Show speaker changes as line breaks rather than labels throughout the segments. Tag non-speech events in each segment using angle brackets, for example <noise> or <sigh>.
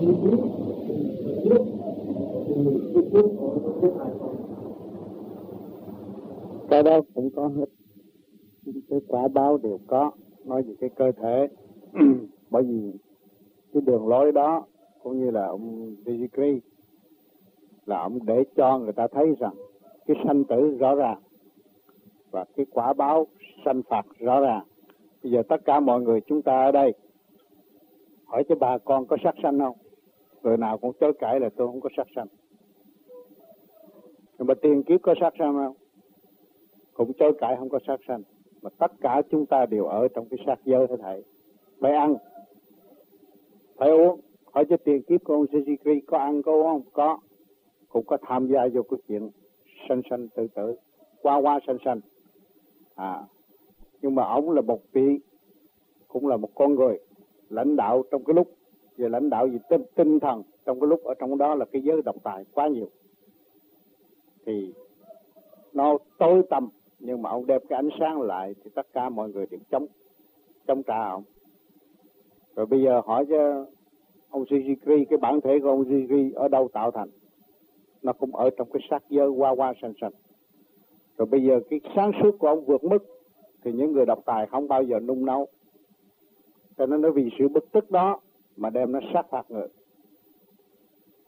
ý kiến trước thì trước của
cái đó cũng có hết. Cái quả báo đều có. Nói về cái cơ thể. <clears throat> Bởi vì cái đường lối đó, cũng như là ông Dizikri là ông để cho người ta thấy rằng cái sanh tử rõ ràng và cái quả báo sanh phạt rõ ràng. Bây giờ tất cả mọi người chúng ta ở đây, hỏi cho bà con có sát sanh không? Người nào cũng chối cãi là tôi không có sát sanh. Nhưng mà tiền kiếp có sát sanh không? Cũng chối cãi không có sát sanh. Mà tất cả chúng ta đều ở trong cái sát giới thế thầy phải ăn. Phải uống. Hỏi cho tiền kiếp của ông Sisi có ăn, có uống không? Có. Cũng có tham gia vô cái chuyện sanh sanh tự tử. Qua qua sanh sanh. À. Nhưng mà ông là một vị, cũng là một con người lãnh đạo trong cái lúc về lãnh đạo về tinh, tinh thần trong cái lúc ở trong đó là cái giới độc tài quá nhiều. Thì nó tối tăm nhưng mà ông đem cái ánh sáng lại thì tất cả mọi người đều chống chống trả ông. Rồi bây giờ hỏi cho ông Suzuki cái bản thể của ông Suzuki ở đâu tạo thành? Nó cũng ở trong cái sắc giới qua qua sanh sanh rồi bây giờ cái sáng suốt của ông vượt mức thì những người độc tài không bao giờ nung nấu. Cho nên nó vì sự bức tức đó mà đem nó sát phạt người.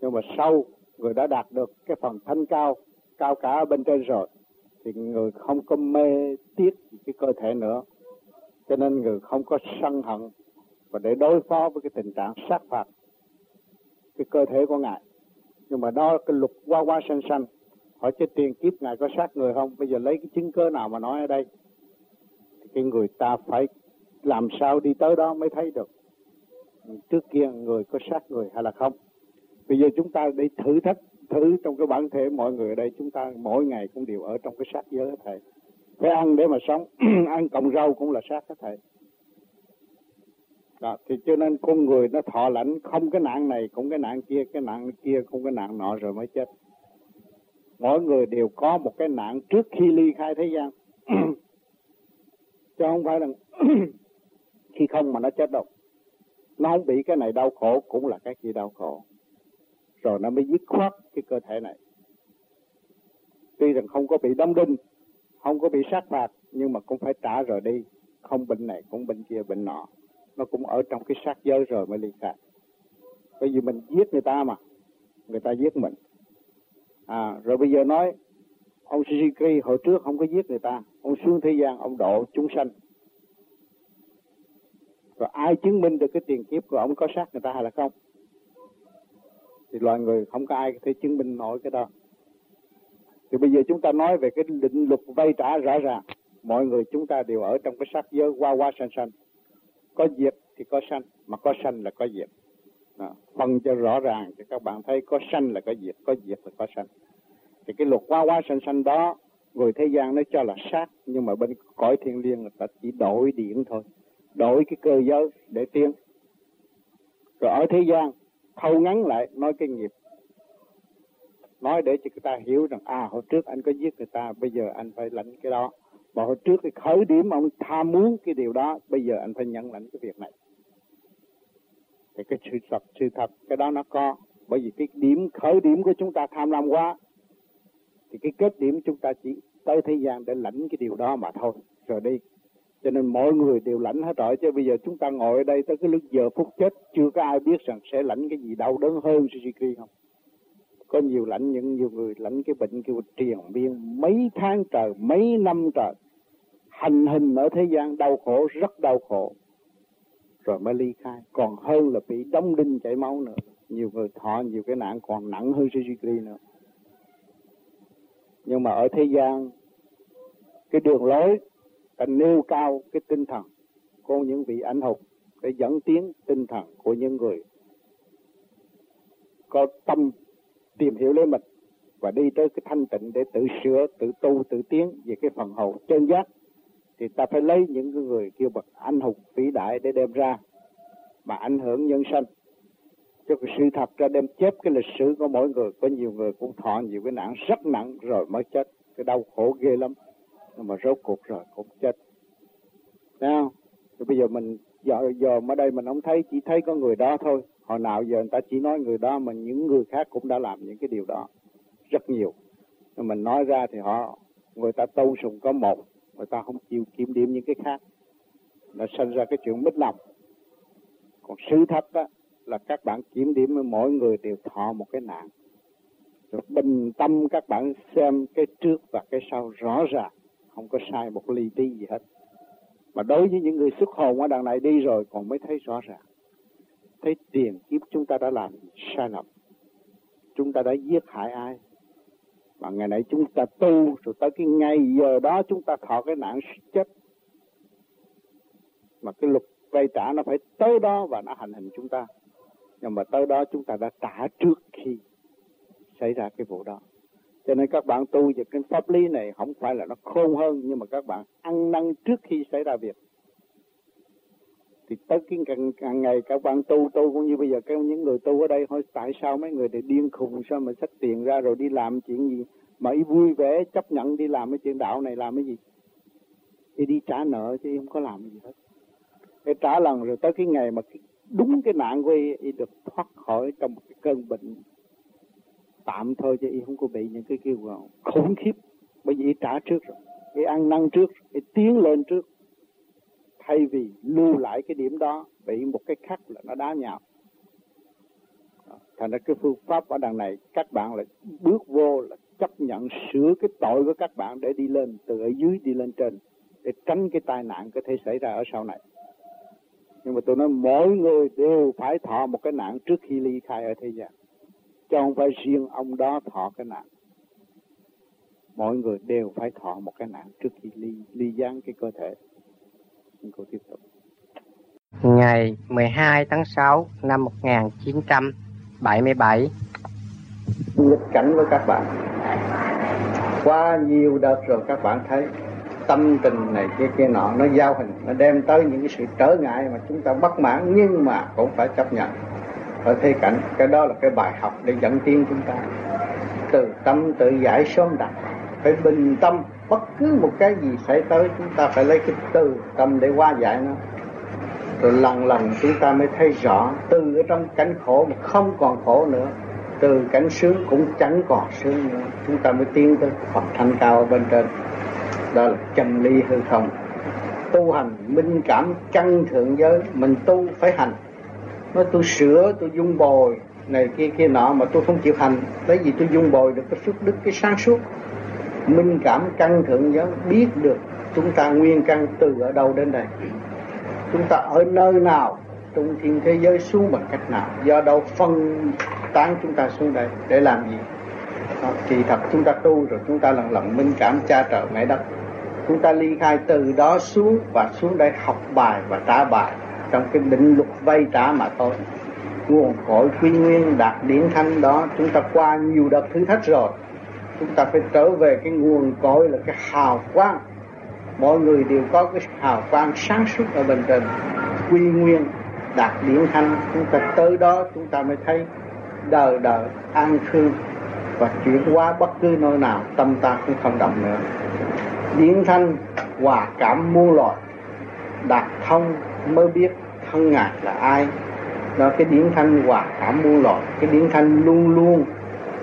Nhưng mà sau người đã đạt được cái phần thanh cao cao cả ở bên trên rồi, thì người không có mê tiếc cái cơ thể nữa. Cho nên người không có sân hận và để đối phó với cái tình trạng sát phạt cái cơ thể của ngài. Nhưng mà đó cái luật qua qua sanh sanh. Hỏi cho tiền kiếp ngài có sát người không? Bây giờ lấy cái chứng cớ nào mà nói ở đây? Thì cái người ta phải làm sao đi tới đó mới thấy được? Trước kia người có sát người hay là không. Bây giờ chúng ta để thử thách thử trong cái bản thể mọi người ở đây chúng ta mỗi ngày cũng đều ở trong cái sát giới thầy. Phải ăn để mà sống <clears throat> ăn cộng rau cũng là sát hết thầy. Đó, thì cho nên con người nó thọ lãnh không cái nạn này cũng cái nạn kia cái nạn kia không cái nạn nọ rồi mới chết. Mỗi người đều có một cái nạn trước khi ly khai thế gian. <clears throat> Chứ không phải là <clears throat> khi không mà nó chết đâu nó không bị cái này đau khổ, cũng là cái kia đau khổ. Rồi nó mới dứt khoát cái cơ thể này. Tuy rằng không có bị đóng đinh, không có bị sát phạt, nhưng mà cũng phải trả rồi đi. Không bệnh này cũng bệnh kia, bệnh nọ. Nó cũng ở trong cái sát giới rồi mới ly khai bởi vì mình giết người ta mà. Người ta giết mình. À rồi bây giờ nói, ông Suzuki hồi trước không có giết người ta. Ông xuống thế gian, ông độ chúng sanh rồi ai chứng minh được cái tiền kiếp của ông có sát người ta hay là không? Thì loài người không có ai có thể chứng minh nổi cái đó. Thì bây giờ chúng ta nói về cái định luật vay trả rõ ràng. Mọi người chúng ta đều ở trong cái sắc giới qua qua sanh sanh. Có diệt thì có sanh, mà có sanh là có diệt. Đó. phân cho rõ ràng thì các bạn thấy có sanh là có diệt có diệt là có sanh. Thì cái luật qua qua sanh sanh đó, người thế gian nó cho là sát nhưng mà bên cõi thiên liêng người ta chỉ đổi điện thôi đổi cái cơ giới để tiến. Rồi ở thế gian, thâu ngắn lại nói cái nghiệp. Nói để cho người ta hiểu rằng à hồi trước anh có giết người ta, bây giờ anh phải lãnh cái đó. Mà hồi trước cái khởi điểm ông tham muốn cái điều đó, bây giờ anh phải nhận lãnh cái việc này. Thì cái sự thật sự thật, cái đó nó có. Bởi vì cái điểm khởi điểm của chúng ta tham lam quá, thì cái kết điểm chúng ta chỉ tới thế gian để lãnh cái điều đó mà thôi. Rồi đi cho nên mọi người đều lãnh hết rồi. Chứ bây giờ chúng ta ngồi ở đây tới cái lúc giờ phút chết, chưa có ai biết rằng sẽ lãnh cái gì, đau đớn hơn Suzuki không? Có nhiều lãnh những nhiều người lãnh cái bệnh kêu triền miên mấy tháng trời, mấy năm trời, hành hình ở thế gian đau khổ, rất đau khổ. Rồi mới ly khai. Còn hơn là bị đóng đinh chảy máu nữa. Nhiều người thọ, nhiều cái nạn còn nặng hơn Suzuki nữa. Nhưng mà ở thế gian, cái đường lối ta nêu cao cái tinh thần của những vị anh hùng để dẫn tiến tinh thần của những người có tâm tìm hiểu lấy mình và đi tới cái thanh tịnh để tự sửa, tự tu, tự tiến về cái phần hậu chân giác thì ta phải lấy những người kêu bậc anh hùng vĩ đại để đem ra mà ảnh hưởng nhân sinh cho cái sự thật ra đem chép cái lịch sử của mỗi người có nhiều người cũng thọ nhiều cái nạn rất nặng rồi mới chết. Cái đau khổ ghê lắm nhưng mà rốt cuộc rồi, cũng chết. Nào? Thì bây giờ mình, giờ giờ ở đây mình không thấy, chỉ thấy có người đó thôi. Hồi nào giờ người ta chỉ nói người đó, mà những người khác cũng đã làm những cái điều đó rất nhiều. Nhưng mình nói ra thì họ, người ta tu sùng có một, người ta không chịu kiểm điểm những cái khác. Nó sinh ra cái chuyện mất lòng. Còn sứ thách đó là các bạn kiểm điểm mỗi người đều thọ một cái nạn. Rồi bình tâm các bạn xem cái trước và cái sau rõ ràng không có sai một ly tí gì hết. Mà đối với những người xuất hồn ở đằng này đi rồi còn mới thấy rõ ràng. Thấy tiền kiếp chúng ta đã làm sai lầm. Chúng ta đã giết hại ai? Mà ngày nay chúng ta tu rồi tới cái ngày giờ đó chúng ta thọ cái nạn chết. Mà cái luật vay trả nó phải tới đó và nó hành hình chúng ta. Nhưng mà tới đó chúng ta đã trả trước khi xảy ra cái vụ đó cho nên các bạn tu về cái pháp lý này không phải là nó khôn hơn nhưng mà các bạn ăn năn trước khi xảy ra việc. Thì tới cái càng, càng ngày các bạn tu tu cũng như bây giờ các những người tu ở đây hỏi tại sao mấy người này điên khùng sao mà xách tiền ra rồi đi làm chuyện gì? Mà ý vui vẻ chấp nhận đi làm cái chuyện đạo này làm cái gì? Thì đi trả nợ chứ không có làm gì hết. Để trả lần rồi tới cái ngày mà đúng cái nạn của y, y được thoát khỏi trong một cái cơn bệnh tạm thôi chứ y không có bị những cái kêu gọi khủng khiếp. Bởi vì y trả trước rồi. Y ăn năn trước, y tiến lên trước. Thay vì lưu lại cái điểm đó bị một cái khắc là nó đá nhào thành ra cái phương pháp ở đằng này, các bạn là bước vô là chấp nhận sửa cái tội của các bạn để đi lên, từ ở dưới đi lên trên, để tránh cái tai nạn có thể xảy ra ở sau này. Nhưng mà tôi nói mỗi người đều phải thọ một cái nạn trước khi ly khai ở thế gian chứ không phải riêng ông đó thọ cái nạn. Mọi người đều phải thọ một cái nạn trước khi ly ly gián cái cơ thể. Xin cô tiếp tục.
Ngày 12 tháng 6 năm 1977
nghịch cảnh với các bạn. Qua nhiều đợt rồi các bạn thấy tâm tình này kia kia nọ nó giao hình nó đem tới những cái sự trở ngại mà chúng ta bất mãn nhưng mà cũng phải chấp nhận ở thế cảnh, cái đó là cái bài học để dẫn tiến chúng ta. Từ tâm tự giải sớm đặt, phải bình tâm. Bất cứ một cái gì xảy tới, chúng ta phải lấy cái từ tâm để qua giải nó. Rồi lần lần chúng ta mới thấy rõ, từ ở trong cảnh khổ mà không còn khổ nữa, từ cảnh sướng cũng chẳng còn sướng nữa. Chúng ta mới tiến tới Phật thanh cao ở bên trên. Đó là chân ly hư không. Tu hành minh cảm căn thượng giới, mình tu phải hành nói tôi sửa, tôi dung bồi. Này kia kia nọ, mà tôi không chịu hành. Lấy gì tôi dung bồi được cái phước đức, cái sáng suốt. Minh cảm căn thượng giới biết được chúng ta nguyên căn từ ở đâu đến đây. Chúng ta ở nơi nào, trong thiên thế giới xuống bằng cách nào? Do đâu phân tán chúng ta xuống đây, để làm gì? Thì thật chúng ta tu rồi, chúng ta lần lần minh cảm cha trợ mẹ đất. Chúng ta ly khai từ đó xuống và xuống đây học bài và trả bài trong cái định luật vay trả mà thôi. Nguồn cội quy nguyên đạt điển thanh đó, chúng ta qua nhiều đợt thử thách rồi. Chúng ta phải trở về cái nguồn cội là cái hào quang. Mọi người đều có cái hào quang sáng suốt ở bên trên. Quy nguyên đạt điển thanh, chúng ta tới đó chúng ta mới thấy đời đời an cư và chuyển qua bất cứ nơi nào, tâm ta cũng không động nữa. Điển thanh, hòa cảm muôn loại đạt thông mới biết thân ngài là ai. Đó cái điển thanh hòa cảm muôn loài cái điển thanh luôn luôn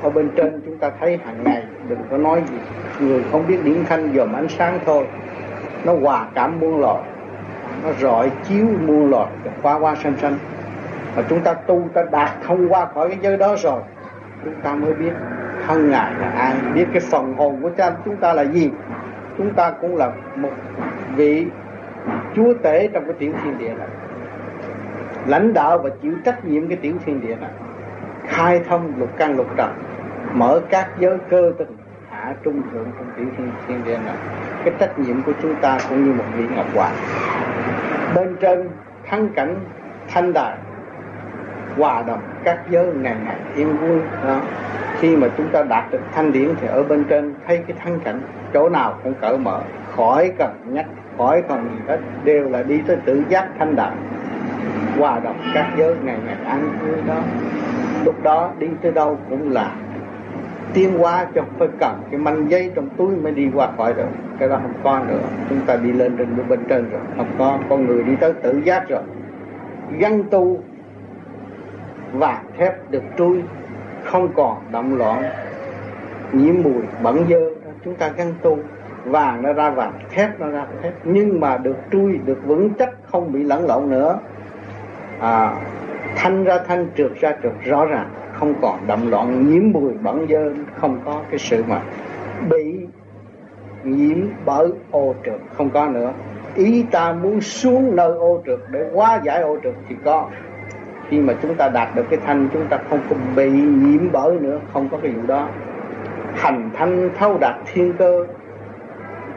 ở bên trên chúng ta thấy hàng ngày đừng có nói gì. Người không biết điển thanh dòm ánh sáng thôi nó hòa cảm muôn loài nó rọi chiếu muôn loài qua qua xanh xanh, mà chúng ta tu ta đạt thông qua khỏi cái giới đó rồi chúng ta mới biết thân ngài là ai. Biết cái phần hồn của cha chúng ta là gì. Chúng ta cũng là một vị chúa tể trong cái tiểu thiên địa này. Lãnh đạo và chịu trách nhiệm cái tiểu thiên địa này. Khai thông lục căn lục trần. Mở các giới cơ tình hạ trung thượng trong tiểu thiên, thiên địa này. Cái trách nhiệm của chúng ta cũng như một vị ngọc hoàng. Bên trên thắng cảnh thanh đài hòa đồng các giới ngày ngày yên vui đó. Khi mà chúng ta đạt được thanh điển thì ở bên trên thấy cái thắng cảnh chỗ nào cũng cởi mở khỏi cần nhắc khỏi còn gì hết, đều là đi tới tự giác thanh đạm, hòa đồng các giới ngày ngày ăn vui đó. Lúc đó đi tới đâu cũng là tiến hóa cho phải cần, cái manh dây trong túi mới đi qua khỏi được cái đó không có nữa, chúng ta đi lên trên bên trên rồi. Không có, con người đi tới tự giác rồi. Gắn tu và thép được trui, không còn động loạn, nhiễm mùi, bẩn dơ. Chúng ta gắn tu vàng nó ra vàng thép nó ra thép. Nhưng mà được trui được vững chắc không bị lẫn lộn nữa. À, thanh ra thanh trượt ra trượt rõ ràng không còn động loạn nhiễm mùi bẩn dơ không có cái sự mà bị nhiễm bởi ô trượt không có nữa. Ý ta muốn xuống nơi ô trượt để hóa giải ô trượt thì có. Khi mà chúng ta đạt được cái thanh chúng ta không có bị nhiễm bởi nữa không có cái vụ đó. Hành thanh thâu đạt thiên cơ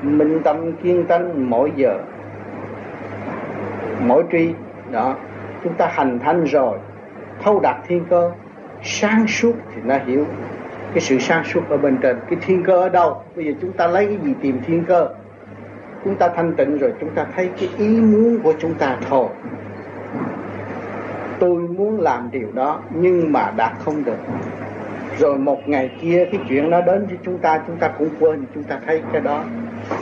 minh tâm, kiên tánh mỗi giờ, mỗi tri. Đó. Chúng ta hành thanh rồi thâu đạt thiên cơ, sáng suốt thì nó hiểu cái sự sáng suốt ở bên trên. Cái thiên cơ ở đâu? Bây giờ chúng ta lấy cái gì tìm thiên cơ? Chúng ta thanh tịnh rồi, chúng ta thấy cái ý muốn của chúng ta thôi. Tôi muốn làm điều đó, nhưng mà đạt không được. Rồi một ngày kia, cái chuyện nó đến với chúng ta chúng ta cũng quên, chúng ta thấy cái đó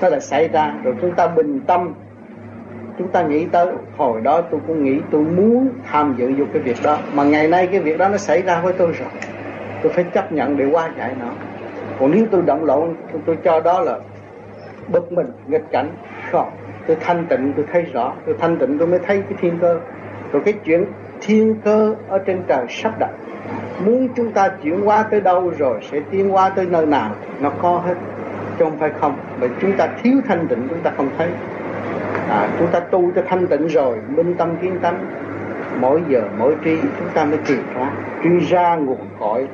nó là xảy ra rồi chúng ta bình tâm. Chúng ta nghĩ tới hồi đó tôi cũng nghĩ tôi muốn tham dự vô cái việc đó. Mà ngày nay cái việc đó nó xảy ra với tôi rồi. Tôi phải chấp nhận để qua giải nó. Còn nếu tôi động lộn tôi, tôi cho đó là bất mình nghịch cảnh. Không. Tôi thanh tịnh tôi thấy rõ. Tôi thanh tịnh tôi mới thấy cái thiên cơ. Rồi cái chuyện thiên cơ ở trên trời sắp đặt. Muốn chúng ta chuyển qua tới đâu rồi sẽ tiến qua tới nơi nào nó có hết chứ không phải không. Mà chúng ta thiếu thanh tịnh chúng ta không thấy. À, chúng ta tu cho thanh tịnh rồi minh tâm kiến tánh. Mỗi giờ mỗi tri chúng ta mới tìm ra truy ra nguồn cội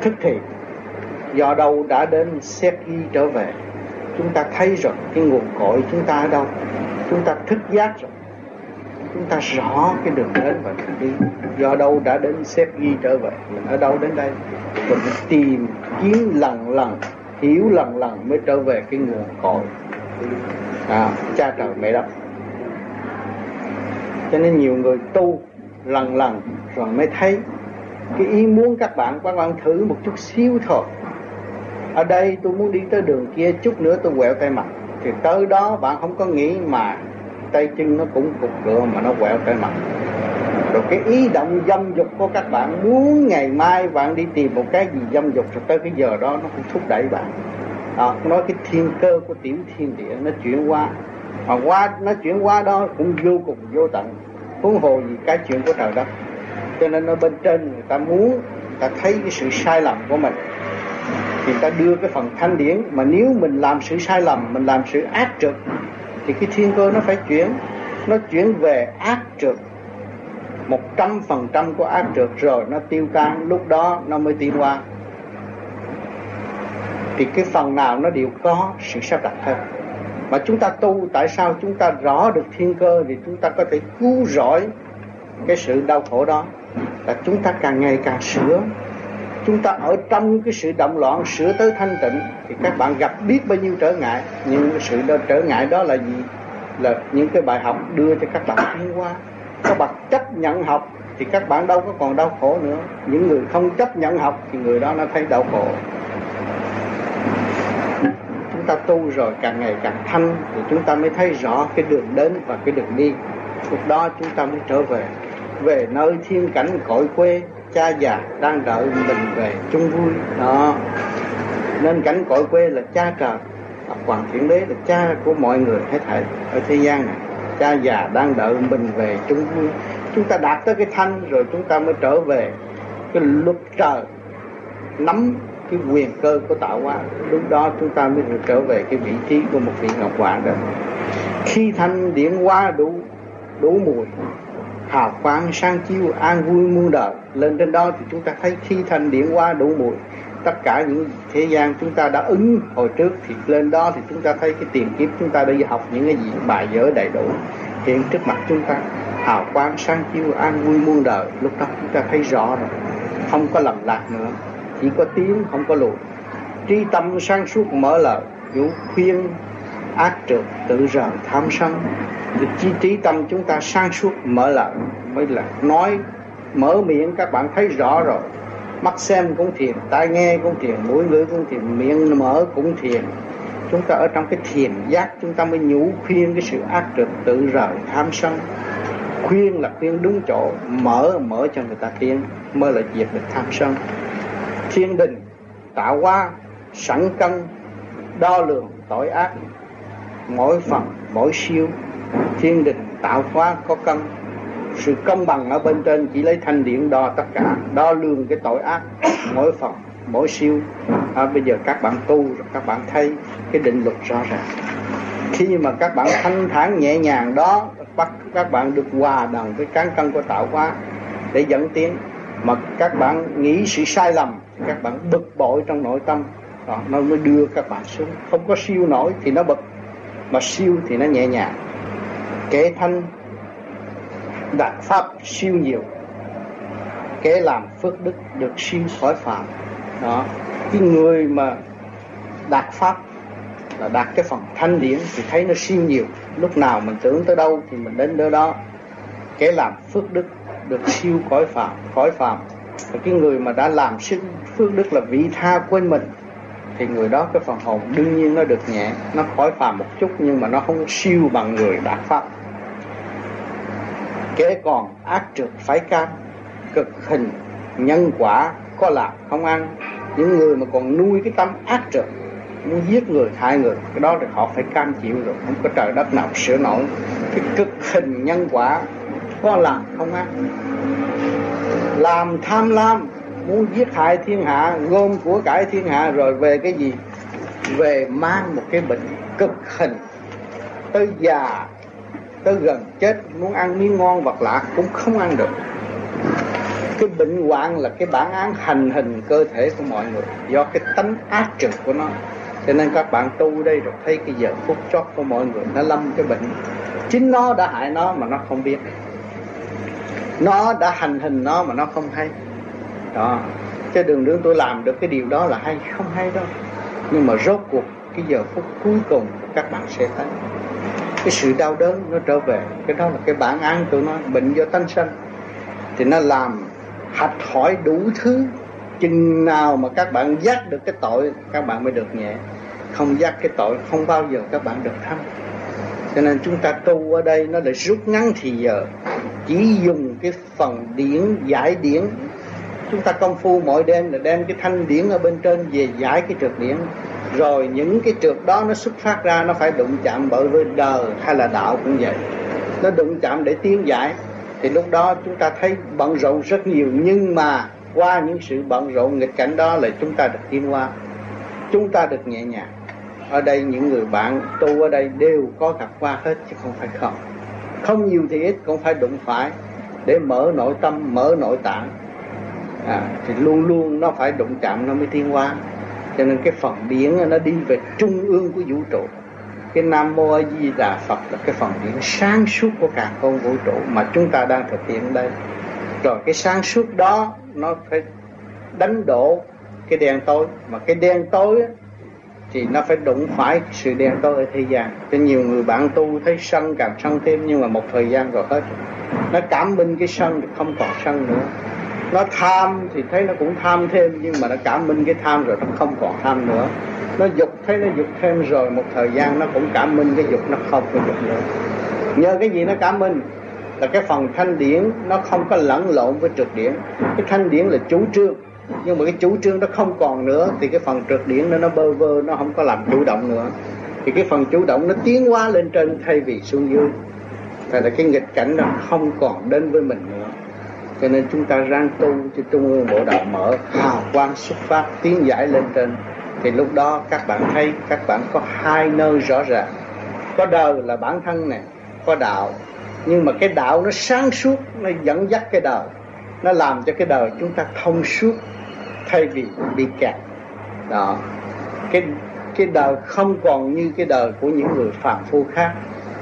thức thì do đâu đã đến xét ghi trở về chúng ta thấy rồi cái nguồn cội chúng ta ở đâu. Chúng ta thức giác rồi. Chúng ta rõ cái đường đến và đường đi. Do đâu đã đến xếp ghi trở về mình ở đâu đến đây? Mình tìm kiếm lần lần hiểu lần lần mới trở về cái nguồn cội. À, cha trời mẹ đất. Cho nên nhiều người tu lần lần rồi mới thấy cái ý muốn các bạn các bạn thử một chút xíu thôi. Ở đây tôi muốn đi tới đường kia chút nữa tôi quẹo tay mặt. Thì tới đó bạn không có nghĩ mà tay chân nó cũng cục cửa mà nó quẹo tay mặt rồi cái ý động dâm dục của các bạn muốn ngày mai bạn đi tìm một cái gì dâm dục rồi tới cái giờ đó nó cũng thúc đẩy bạn. À, nói cái thiên cơ của tiểu thiên địa nó chuyển qua mà qua nó chuyển qua đó cũng vô cùng vô tận huống hồ gì cái chuyện của trời đất. Cho nên ở bên trên người ta muốn người ta thấy cái sự sai lầm của mình. Thì ta đưa cái phần thanh điển mà nếu mình làm sự sai lầm mình làm sự ác trực thì cái thiên cơ nó phải chuyển. Nó chuyển về ác trực một trăm phần trăm của ác trượt rồi nó tiêu tan lúc đó nó mới tiến qua thì cái phần nào nó đều có sự sắp đặt hết mà chúng ta tu tại sao chúng ta rõ được thiên cơ? Thì chúng ta có thể cứu rỗi cái sự đau khổ đó. Là chúng ta càng ngày càng sửa. Chúng ta ở trong cái sự động loạn sửa tới thanh tịnh thì các bạn gặp biết bao nhiêu trở ngại. Nhưng cái sự đó, trở ngại đó là gì? Là những cái bài học đưa cho các bạn tiến qua các bạn chấp nhận học thì các bạn đâu có còn đau khổ nữa. Những người không chấp nhận học thì người đó nó thấy đau khổ. Chúng ta tu rồi càng ngày càng thanh thì chúng ta mới thấy rõ cái đường đến và cái đường đi. Lúc đó chúng ta mới trở về. Về nơi thiên cảnh cõi quê, cha già đang đợi mình về chung vui. Đó. Nên cảnh cõi quê là cha trời Hoàng Thiện Đế là cha của mọi người hết thảy ở thế gian này cha già đang đợi mình về, chúng chúng ta đạt tới cái thanh rồi chúng ta mới trở về. Cái luật trời nắm cái quyền cơ của tạo hóa, lúc đó chúng ta mới được trở về cái vị trí của một vị ngọc hoàng đó. Khi thanh điển hóa đủ đủ mùi, hào quang, sang chiêu, an vui muôn đời, lên trên đó thì chúng ta thấy khi thanh điển hóa đủ mùi tất cả những thế gian chúng ta đã ứng hồi trước thì lên đó thì chúng ta thấy cái tiền kiếp chúng ta đã học những cái gì bài vở đầy đủ hiện trước mặt chúng ta. Hào quang, sáng chiếu, an vui muôn đời, lúc đó chúng ta thấy rõ rồi. Không có lầm lạc nữa. Chỉ có tiếng, không có lùi trí tâm sáng suốt mở lời, vũ khuyên, ác trượt, tự rời tham sân. Thì chi trí tâm chúng ta sáng suốt mở lời, mới là nói, mở miệng, các bạn thấy rõ rồi mắt xem cũng thiền, tai nghe cũng thiền, mũi ngửi cũng thiền, miệng mở cũng thiền. Chúng ta ở trong cái thiền giác, chúng ta mới nhủ khuyên cái sự ác trực, tự rời, tham sân. Khuyên là khuyên đúng chỗ, mở mở cho người ta tiến, mới là diệt được tham sân. Thiên đình, tạo hóa, sẵn cân đo lường tội ác, mỗi phần, mỗi siêu. Thiên đình tạo hóa có cân sự công bằng ở bên trên chỉ lấy thanh điện đo tất cả đo lường cái tội ác mỗi phần mỗi siêu. À, bây giờ các bạn tu rồi các bạn thấy cái định luật rõ ràng. Khi mà các bạn thanh thản nhẹ nhàng đó bắt các bạn được hòa đồng với cán cân của tạo hóa để dẫn tiến. Mà các bạn nghĩ sự sai lầm các bạn bực bội trong nội tâm đó, nó mới đưa các bạn xuống. Không có siêu nổi thì nó bực mà siêu thì nó nhẹ nhàng. Kẻ thanh đạt pháp siêu nhiều, kẻ làm phước đức được siêu khỏi phạm đó. Cái người mà đạt pháp là đạt cái phần thanh điển thì thấy nó siêu nhiều. Lúc nào mình tưởng tới đâu thì mình đến nơi đó. Kẻ làm phước đức được siêu khỏi phạm khỏi phạm và cái người mà đã làm sinh phước đức là vị tha quên mình, thì người đó cái phần hồn đương nhiên nó được nhẹ, nó khỏi phàm một chút nhưng mà nó không siêu bằng người đạt pháp kế còn ác trượt phải cam cực hình nhân quả có làm không ăn. Những người mà còn nuôi cái tâm ác trượt, muốn giết người hại người, cái đó thì họ phải cam chịu rồi, không có trời đất nào sửa nổi. Cái cực hình nhân quả có làm không ăn. Làm tham lam, muốn giết hại thiên hạ, gom của cải thiên hạ, rồi về cái gì? Về mang một cái bệnh cực hình. Tới già tới gần chết, muốn ăn miếng ngon vật lạ cũng không ăn được. Cái bệnh hoạn là cái bản án hành hình cơ thể của mọi người, do cái tánh ác trực của nó. Cho nên các bạn tu đây rồi thấy cái giờ phút chót của mọi người, nó lâm cái bệnh. Chính nó đã hại nó mà nó không biết. Nó đã hành hình nó mà nó không hay. Đó. Cái đường đường tôi làm được cái điều đó là hay không hay đâu. Nhưng mà rốt cuộc, cái giờ phút cuối cùng các bạn sẽ thấy cái sự đau đớn nó trở về. Cái đó là cái bản án của nó, bệnh do tánh sanh. Thì nó làm hạch hỏi đủ thứ. Chừng nào mà các bạn dắt được cái tội, các bạn mới được nhẹ. Không dắt cái tội, không bao giờ các bạn được thăng cho nên chúng ta tu ở đây, nó lại rút ngắn thì giờ. Chỉ dùng cái phần điển, giải điển. Chúng ta công phu mỗi đêm là đem cái thanh điển ở bên trên về giải cái trượt điển rồi những cái trượt đó nó xuất phát ra nó phải đụng chạm bởi với đời hay là đạo cũng vậy. Nó đụng chạm để tiến giải. Thì lúc đó chúng ta thấy bận rộn rất nhiều nhưng mà qua những sự bận rộn nghịch cảnh đó là chúng ta được tiến qua chúng ta được nhẹ nhàng. Ở đây những người bạn tu ở đây đều có gặp qua hết chứ không phải không. Không nhiều thì ít cũng phải đụng phải để mở nội tâm mở nội tạng. À, thì luôn luôn nó phải đụng chạm nó mới tiến hóa cho nên cái phần điển nó đi về trung ương của vũ trụ. Cái nam mô a di đà phật là cái phần điển sáng suốt của cả con vũ trụ mà chúng ta đang thực hiện đây. Rồi cái sáng suốt đó, nó phải đánh đổ cái đen tối. Mà cái đen tối thì nó phải đụng phải sự đen tối ở thế gian. Cho nhiều người bạn tu thấy sân càng sân thêm, nhưng mà một thời gian rồi hết. Nó cảm minh cái sân thì không còn sân nữa nó tham thì thấy nó cũng tham thêm, nhưng mà nó cảm minh cái tham rồi nó không còn tham nữa. Nó dục thấy, nó dục thêm rồi, một thời gian nó cũng cảm minh cái dục nó không có dục nữa. Nhờ cái gì nó cảm minh? Là cái phần thanh điển nó không có lẫn lộn với trượt điển. Cái thanh điển là chủ trương, nhưng mà cái chủ trương nó không còn nữa, thì cái phần trượt điển nó nó bơ vơ, nó không có làm chủ động nữa. Thì cái phần chủ động nó tiến hóa lên trên thay vì xuống dưới. Là cái nghịch cảnh nó không còn đến với mình nữa cho nên chúng ta rang tu cho trung ương bộ đạo mở hào quang xuất phát tiến giải lên trên. Thì lúc đó các bạn thấy các bạn có hai nơi rõ ràng. Có đời là bản thân này có đạo. Nhưng mà cái đạo nó sáng suốt nó dẫn dắt cái đời. Nó làm cho cái đời chúng ta thông suốt thay vì bị kẹt. Đó. Cái cái đời không còn như cái đời của những người phàm phu khác.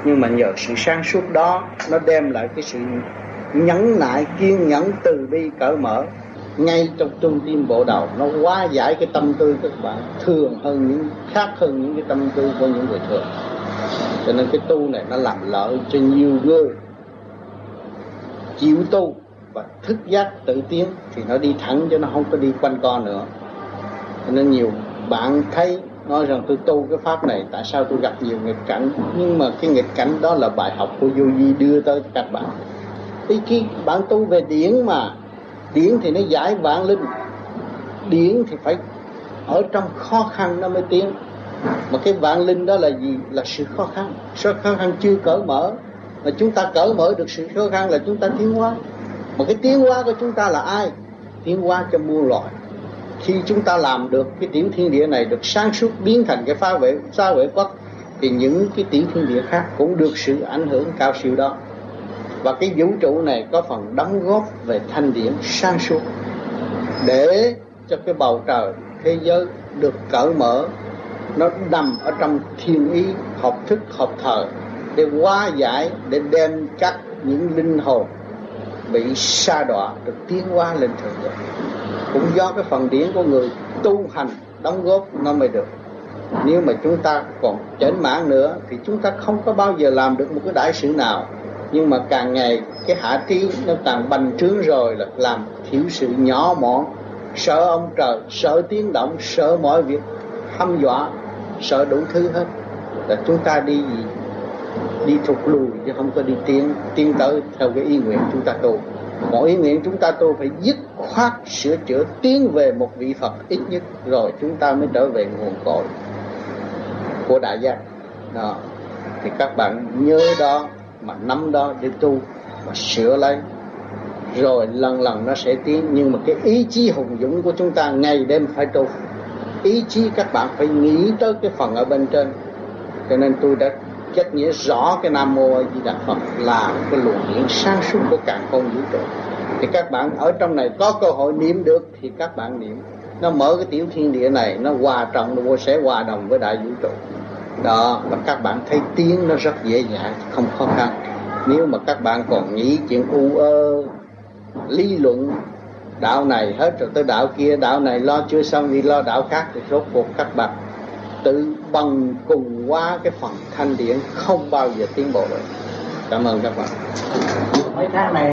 Nhưng mà nhờ sự sáng suốt đó nó đem lại cái sự nhẫn nại, kiên nhẫn, từ bi, cởi mở. Ngay trong trung tim bộ đầu, nó hóa giải cái tâm tư các bạn, thường hơn những, khác hơn những cái tâm tư của những người thường. Cho nên cái tu này nó làm lợi cho nhiều người. Chịu tu và thức giác tự tiến thì nó đi thẳng cho nó không có đi quanh co nữa. Cho nên nhiều bạn thấy nói rằng tôi tu cái pháp này, tại sao tôi gặp nhiều nghịch cảnh? Nhưng mà cái nghịch cảnh đó là bài học của vô vi đưa tới các bạn cái khi bạn tu về điển mà, điển thì nó giải vạn linh. Điển thì phải ở trong khó khăn nó mới tiến. Mà cái vạn linh đó là gì? Là sự khó khăn. Sự khó khăn chưa cởi mở. Mà chúng ta cởi mở được sự khó khăn là chúng ta tiến hóa. Mà cái tiến hóa của chúng ta là ai? Tiến hóa cho muôn loài. Khi chúng ta làm được cái tiểu thiên địa này, được sáng suốt biến thành cái phá vệ phá vệ quốc thì những cái tiểu thiên địa khác cũng được sự ảnh hưởng cao siêu đó và cái vũ trụ này có phần đóng góp về thanh điển sáng suốt để cho cái bầu trời, thế giới được cởi mở. Nó nằm ở trong thiên ý, học thức, học thờ để hóa giải, để đem các những linh hồn bị sa đọa, được tiến hóa lên thượng giới cũng do cái phần điển của người tu hành đóng góp nó mới được. Nếu mà chúng ta còn chảnh mãn nữa thì chúng ta không có bao giờ làm được một cái đại sự nào nhưng mà càng ngày cái hạ trí nó càng bành trướng rồi là làm thiếu sự nhỏ mọn. Sợ ông trời, sợ tiếng động, sợ mọi việc hăm dọa, sợ đủ thứ hết. Là chúng ta đi gì? Đi thụt lùi chứ không có đi tiến tiến tới theo cái ý nguyện chúng ta tu. Mỗi ý nguyện chúng ta tu phải dứt khoát sửa chữa tiến về một vị Phật ít nhất, rồi chúng ta mới trở về nguồn cội của đại giác. Đó. Thì các bạn nhớ đó mà nắm đó để tu và sửa lấy. Rồi lần lần nó sẽ tiến, nhưng mà cái ý chí hùng dũng của chúng ta ngày đêm phải tu. Ý chí các bạn phải nghĩ tới cái phần ở bên trên. Cho nên tôi đã kết nghĩa rõ cái nam mô a di đà phật là cái luồng điển sáng suốt của càng không vũ trụ. Thì các bạn ở trong này có cơ hội niệm được thì các bạn niệm. Nó mở cái tiểu thiên địa này, nó hòa trọng nó sẽ hòa đồng với đại vũ trụ đó và các bạn thấy tiếng nó rất dễ dàng, không khó khăn. Nếu mà các bạn còn nghĩ chuyện u ơ, lý luận, đạo này hết rồi tới đạo kia, đạo này lo chưa xong thì lo đạo khác thì rốt cuộc các bạn tự bằng cùng qua cái phần thanh điển không bao giờ tiến bộ được. Cảm ơn các bạn.
Mấy tháng này